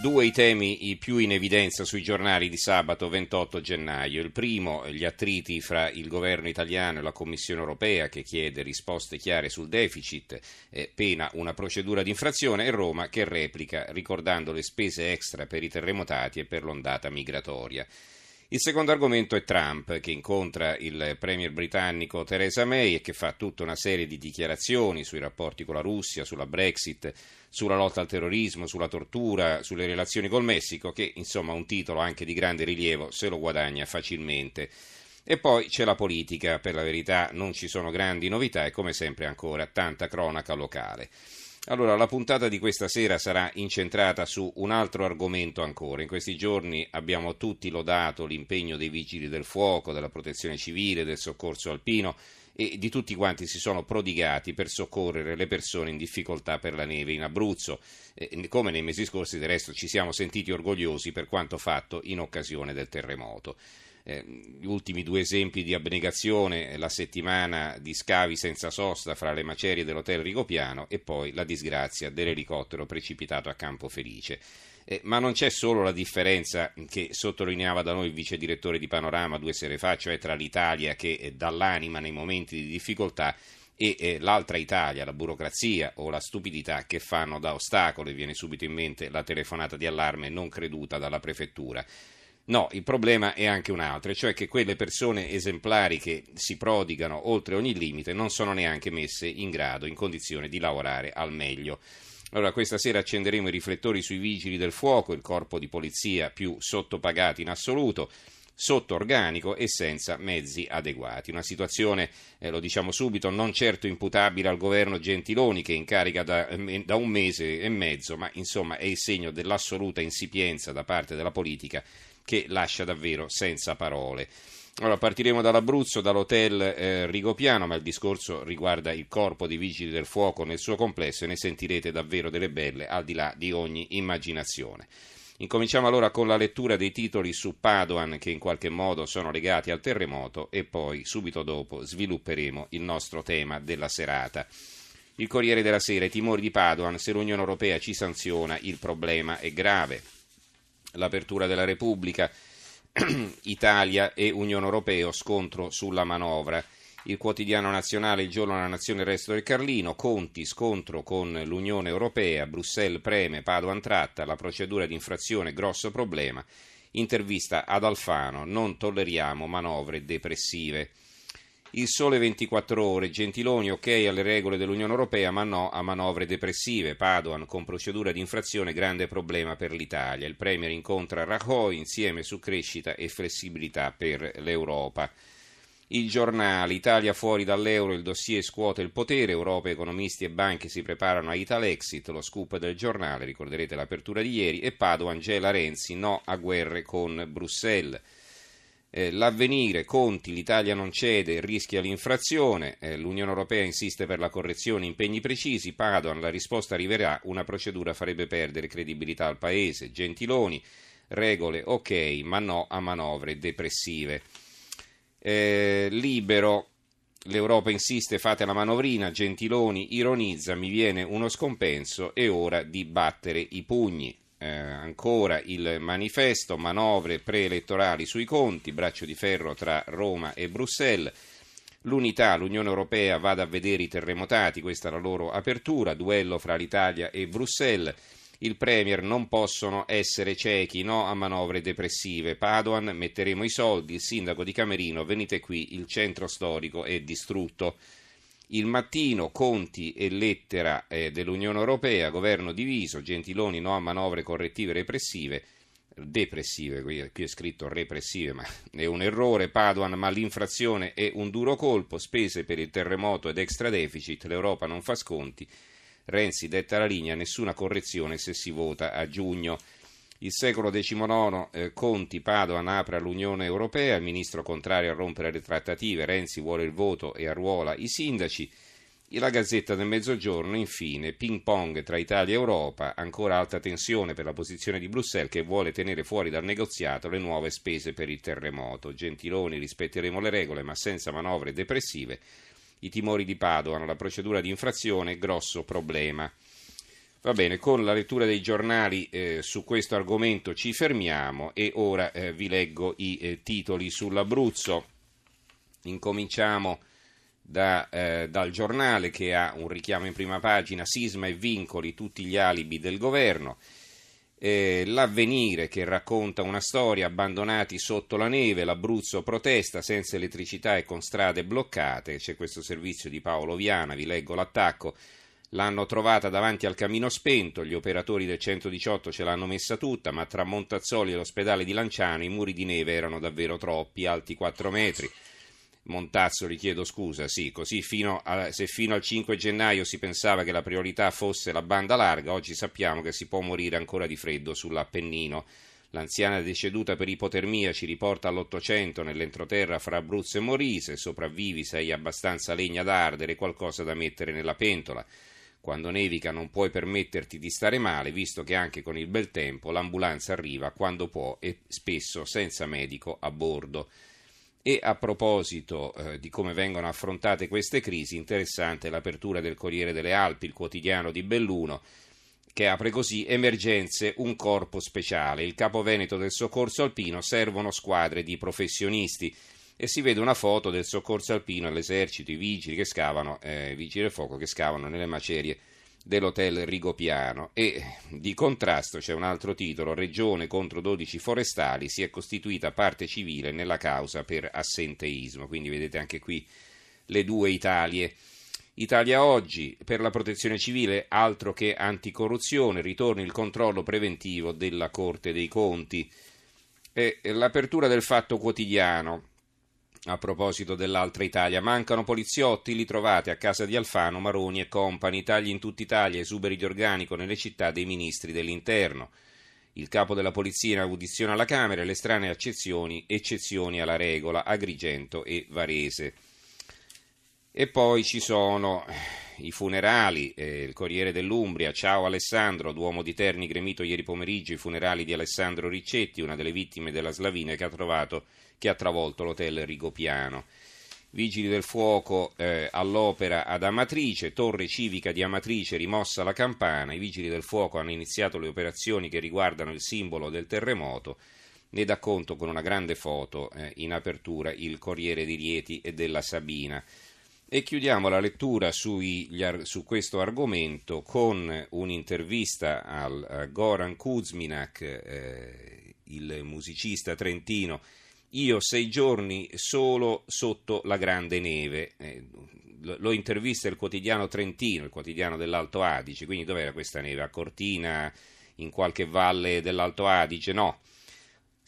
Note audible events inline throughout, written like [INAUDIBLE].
Due i temi più in evidenza sui giornali di sabato 28 gennaio. Il primo, gli attriti fra il governo italiano e la Commissione europea che chiede risposte chiare sul deficit, eh, pena una procedura di infrazione e Roma che replica ricordando le spese extra per i terremotati e per l'ondata migratoria. Il secondo argomento è Trump, che incontra il premier britannico Theresa May e che fa tutta una serie di dichiarazioni sui rapporti con la Russia, sulla Brexit, sulla lotta al terrorismo, sulla tortura, sulle relazioni col Messico, che insomma un titolo anche di grande rilievo se lo guadagna facilmente. E poi c'è la politica, per la verità non ci sono grandi novità e come sempre ancora tanta cronaca locale. Allora, la puntata di questa sera sarà incentrata su un altro argomento ancora. In questi giorni abbiamo tutti lodato l'impegno dei vigili del fuoco, della protezione civile, del soccorso alpino e di tutti quanti si sono prodigati per soccorrere le persone in difficoltà per la neve in Abruzzo. Come nei mesi scorsi, del resto, ci siamo sentiti orgogliosi per quanto fatto in occasione del terremoto eh, gli ultimi due esempi di abnegazione, la settimana di scavi senza sosta fra le macerie dell'hotel Rigopiano e poi la disgrazia dell'elicottero precipitato a Campo Felice. Eh, ma non c'è solo la differenza che sottolineava da noi il vice direttore di Panorama due sere fa, cioè tra l'Italia che eh, dà l'anima nei momenti di difficoltà e eh, l'altra Italia, la burocrazia o la stupidità che fanno da ostacolo, e viene subito in mente la telefonata di allarme non creduta dalla prefettura. No, il problema è anche un altro, cioè che quelle persone esemplari che si prodigano oltre ogni limite non sono neanche messe in grado, in condizione di lavorare al meglio. Allora, questa sera accenderemo i riflettori sui vigili del fuoco, il corpo di polizia più sottopagati in assoluto, sotto organico e senza mezzi adeguati. Una situazione, eh, lo diciamo subito, non certo imputabile al governo Gentiloni che incarica da, eh, da un mese e mezzo, ma insomma è il segno dell'assoluta insipienza da parte della politica che lascia davvero senza parole. Allora, partiremo dall'Abruzzo, dall'hotel eh, Rigopiano, ma il discorso riguarda il corpo dei vigili del fuoco nel suo complesso e ne sentirete davvero delle belle al di là di ogni immaginazione. Incominciamo allora con la lettura dei titoli su Padoan che in qualche modo sono legati al terremoto e poi subito dopo svilupperemo il nostro tema della serata. Il Corriere della Sera, i timori di Padoan, se l'Unione Europea ci sanziona il problema è grave l'apertura della Repubblica, [CLEARS THROAT] Italia e Unione Europea, scontro sulla manovra. Il quotidiano nazionale, il giorno della nazione, il resto del Carlino, Conti, scontro con l'Unione Europea, Bruxelles preme, Padoan tratta, la procedura di infrazione, grosso problema. Intervista ad Alfano, non tolleriamo manovre depressive. Il sole 24 ore, Gentiloni ok alle regole dell'Unione Europea ma no a manovre depressive. Padoan con procedura di infrazione grande problema per l'Italia. Il Premier incontra Rajoy insieme su crescita e flessibilità per l'Europa. Il giornale Italia fuori dall'euro, il dossier scuote il potere, Europa, economisti e banche si preparano a Italexit, lo scoop del giornale, ricorderete l'apertura di ieri, e Padoan, Angela Renzi, no a guerre con Bruxelles. Eh, l'avvenire, Conti, l'Italia non cede, rischia l'infrazione, eh, l'Unione Europea insiste per la correzione, impegni precisi, Padoan, la risposta arriverà, una procedura farebbe perdere credibilità al Paese, Gentiloni, regole ok, ma no a manovre depressive. Eh, libero, l'Europa insiste, fate la manovrina, Gentiloni ironizza, mi viene uno scompenso, è ora di battere i pugni eh, ancora il manifesto, manovre preelettorali sui conti, braccio di ferro tra Roma e Bruxelles. L'unità, l'Unione Europea vada a vedere i terremotati, questa è la loro apertura, duello fra l'Italia e Bruxelles. Il Premier non possono essere ciechi, no a manovre depressive. Padoan, metteremo i soldi, il sindaco di Camerino, venite qui, il centro storico è distrutto. Il mattino, conti e lettera eh, dell'Unione Europea, governo diviso, Gentiloni no a manovre correttive repressive, depressive, qui, è scritto repressive, ma è un errore, Paduan, ma l'infrazione è un duro colpo, spese per il terremoto ed extra deficit, l'Europa non fa sconti, Renzi detta la linea, nessuna correzione se si vota a giugno. Il secolo XIX, eh, Conti, Padoan apre all'Unione Europea, il ministro contrario a rompere le trattative, Renzi vuole il voto e arruola i sindaci. La Gazzetta del Mezzogiorno, infine, ping pong tra Italia e Europa, ancora alta tensione per la posizione di Bruxelles che vuole tenere fuori dal negoziato le nuove spese per il terremoto. Gentiloni, rispetteremo le regole ma senza manovre depressive. I timori di Padoan, la procedura di infrazione, grosso problema. Va bene, con la lettura dei giornali eh, su questo argomento ci fermiamo e ora eh, vi leggo i eh, titoli sull'Abruzzo. Incominciamo da, eh, dal giornale che ha un richiamo in prima pagina, sisma e vincoli, tutti gli alibi del governo. Eh, l'avvenire che racconta una storia, abbandonati sotto la neve, l'Abruzzo protesta senza elettricità e con strade bloccate, c'è questo servizio di Paolo Viana, vi leggo l'attacco. L'hanno trovata davanti al camino spento, gli operatori del 118 ce l'hanno messa tutta, ma tra Montazzoli e l'ospedale di Lanciano i muri di neve erano davvero troppi, alti 4 metri. Montazzoli, chiedo scusa, sì, così fino a, se fino al 5 gennaio si pensava che la priorità fosse la banda larga, oggi sappiamo che si può morire ancora di freddo sull'Appennino. L'anziana deceduta per ipotermia ci riporta all'Ottocento nell'entroterra fra Abruzzo e Morise, sopravvivi se hai abbastanza legna da ardere, qualcosa da mettere nella pentola. Quando nevica non puoi permetterti di stare male, visto che anche con il bel tempo l'ambulanza arriva quando può e spesso senza medico a bordo. E a proposito eh, di come vengono affrontate queste crisi, interessante l'apertura del Corriere delle Alpi, il quotidiano di Belluno, che apre così emergenze, un corpo speciale. Il capo veneto del soccorso alpino servono squadre di professionisti e si vede una foto del soccorso alpino all'esercito, i vigili che scavano, eh, vigili del fuoco che scavano nelle macerie dell'hotel Rigopiano e di contrasto c'è un altro titolo, Regione contro 12 forestali, si è costituita parte civile nella causa per assenteismo, quindi vedete anche qui le due Italie. Italia oggi, per la protezione civile, altro che anticorruzione, ritorna il controllo preventivo della Corte dei Conti. E l'apertura del fatto quotidiano, a proposito dell'altra Italia, mancano poliziotti, li trovate a casa di Alfano, Maroni e compagni, tagli in tutta Italia, esuberi di organico nelle città dei ministri dell'interno. Il capo della polizia in audizione alla Camera e le strane eccezioni, eccezioni alla regola, Agrigento e Varese. E poi ci sono i funerali, eh, il Corriere dell'Umbria, ciao Alessandro, Duomo di Terni gremito ieri pomeriggio, i funerali di Alessandro Riccetti, una delle vittime della slavina che ha, trovato, che ha travolto l'hotel Rigopiano. Vigili del fuoco eh, all'opera ad Amatrice, torre civica di Amatrice rimossa la campana, i vigili del fuoco hanno iniziato le operazioni che riguardano il simbolo del terremoto, ne dà conto con una grande foto eh, in apertura il Corriere di Rieti e della Sabina. E chiudiamo la lettura sui, su questo argomento con un'intervista al uh, Goran Kuzminak, eh, il musicista trentino. Io sei giorni solo sotto la grande neve. Eh, lo intervista il quotidiano trentino, il quotidiano dell'Alto Adige. Quindi dov'era questa neve? A Cortina, in qualche valle dell'Alto Adige? No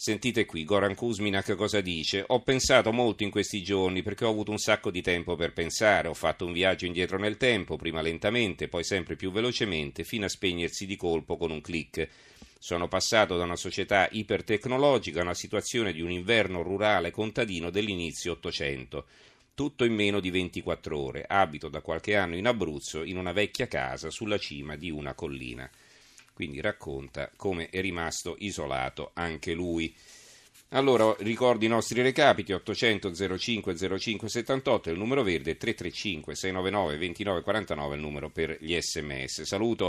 Sentite qui, Goran Kuzminak cosa dice? Ho pensato molto in questi giorni perché ho avuto un sacco di tempo per pensare, ho fatto un viaggio indietro nel tempo, prima lentamente, poi sempre più velocemente, fino a spegnersi di colpo con un clic. Sono passato da una società ipertecnologica a una situazione di un inverno rurale contadino dell'inizio Ottocento. Tutto in meno di 24 ore. Abito da qualche anno in Abruzzo, in una vecchia casa sulla cima di una collina quindi racconta come è rimasto isolato anche lui. Allora ricordo i nostri recapiti 800 05 05 78 il numero verde 335 699 2949 il numero per gli sms. Saluto